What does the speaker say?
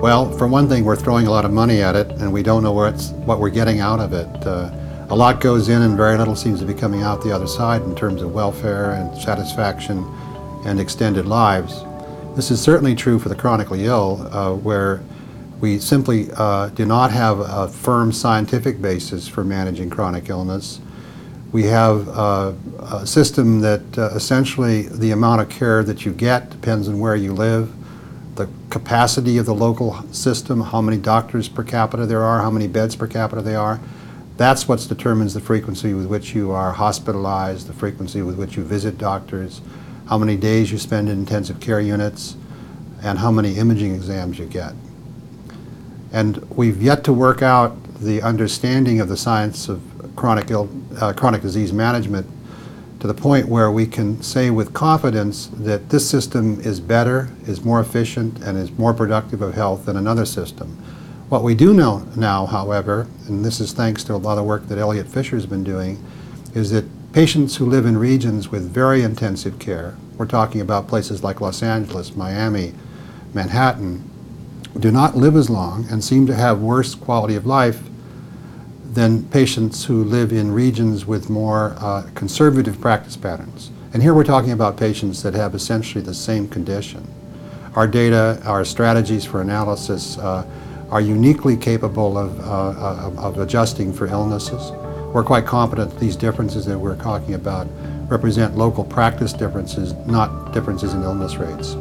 Well, for one thing, we're throwing a lot of money at it, and we don't know what we're getting out of it. Uh, a lot goes in, and very little seems to be coming out the other side in terms of welfare and satisfaction and extended lives. This is certainly true for the chronically ill, uh, where we simply uh, do not have a firm scientific basis for managing chronic illness. We have uh, a system that uh, essentially the amount of care that you get depends on where you live, the capacity of the local system, how many doctors per capita there are, how many beds per capita there are. That's what determines the frequency with which you are hospitalized, the frequency with which you visit doctors, how many days you spend in intensive care units, and how many imaging exams you get. And we've yet to work out the understanding of the science of chronic, Ill, uh, chronic disease management to the point where we can say with confidence that this system is better, is more efficient, and is more productive of health than another system. What we do know now, however, and this is thanks to a lot of work that Elliott Fisher has been doing, is that patients who live in regions with very intensive care, we're talking about places like Los Angeles, Miami, Manhattan, do not live as long and seem to have worse quality of life than patients who live in regions with more uh, conservative practice patterns. And here we're talking about patients that have essentially the same condition. Our data, our strategies for analysis uh, are uniquely capable of, uh, of adjusting for illnesses. We're quite confident that these differences that we're talking about represent local practice differences, not differences in illness rates.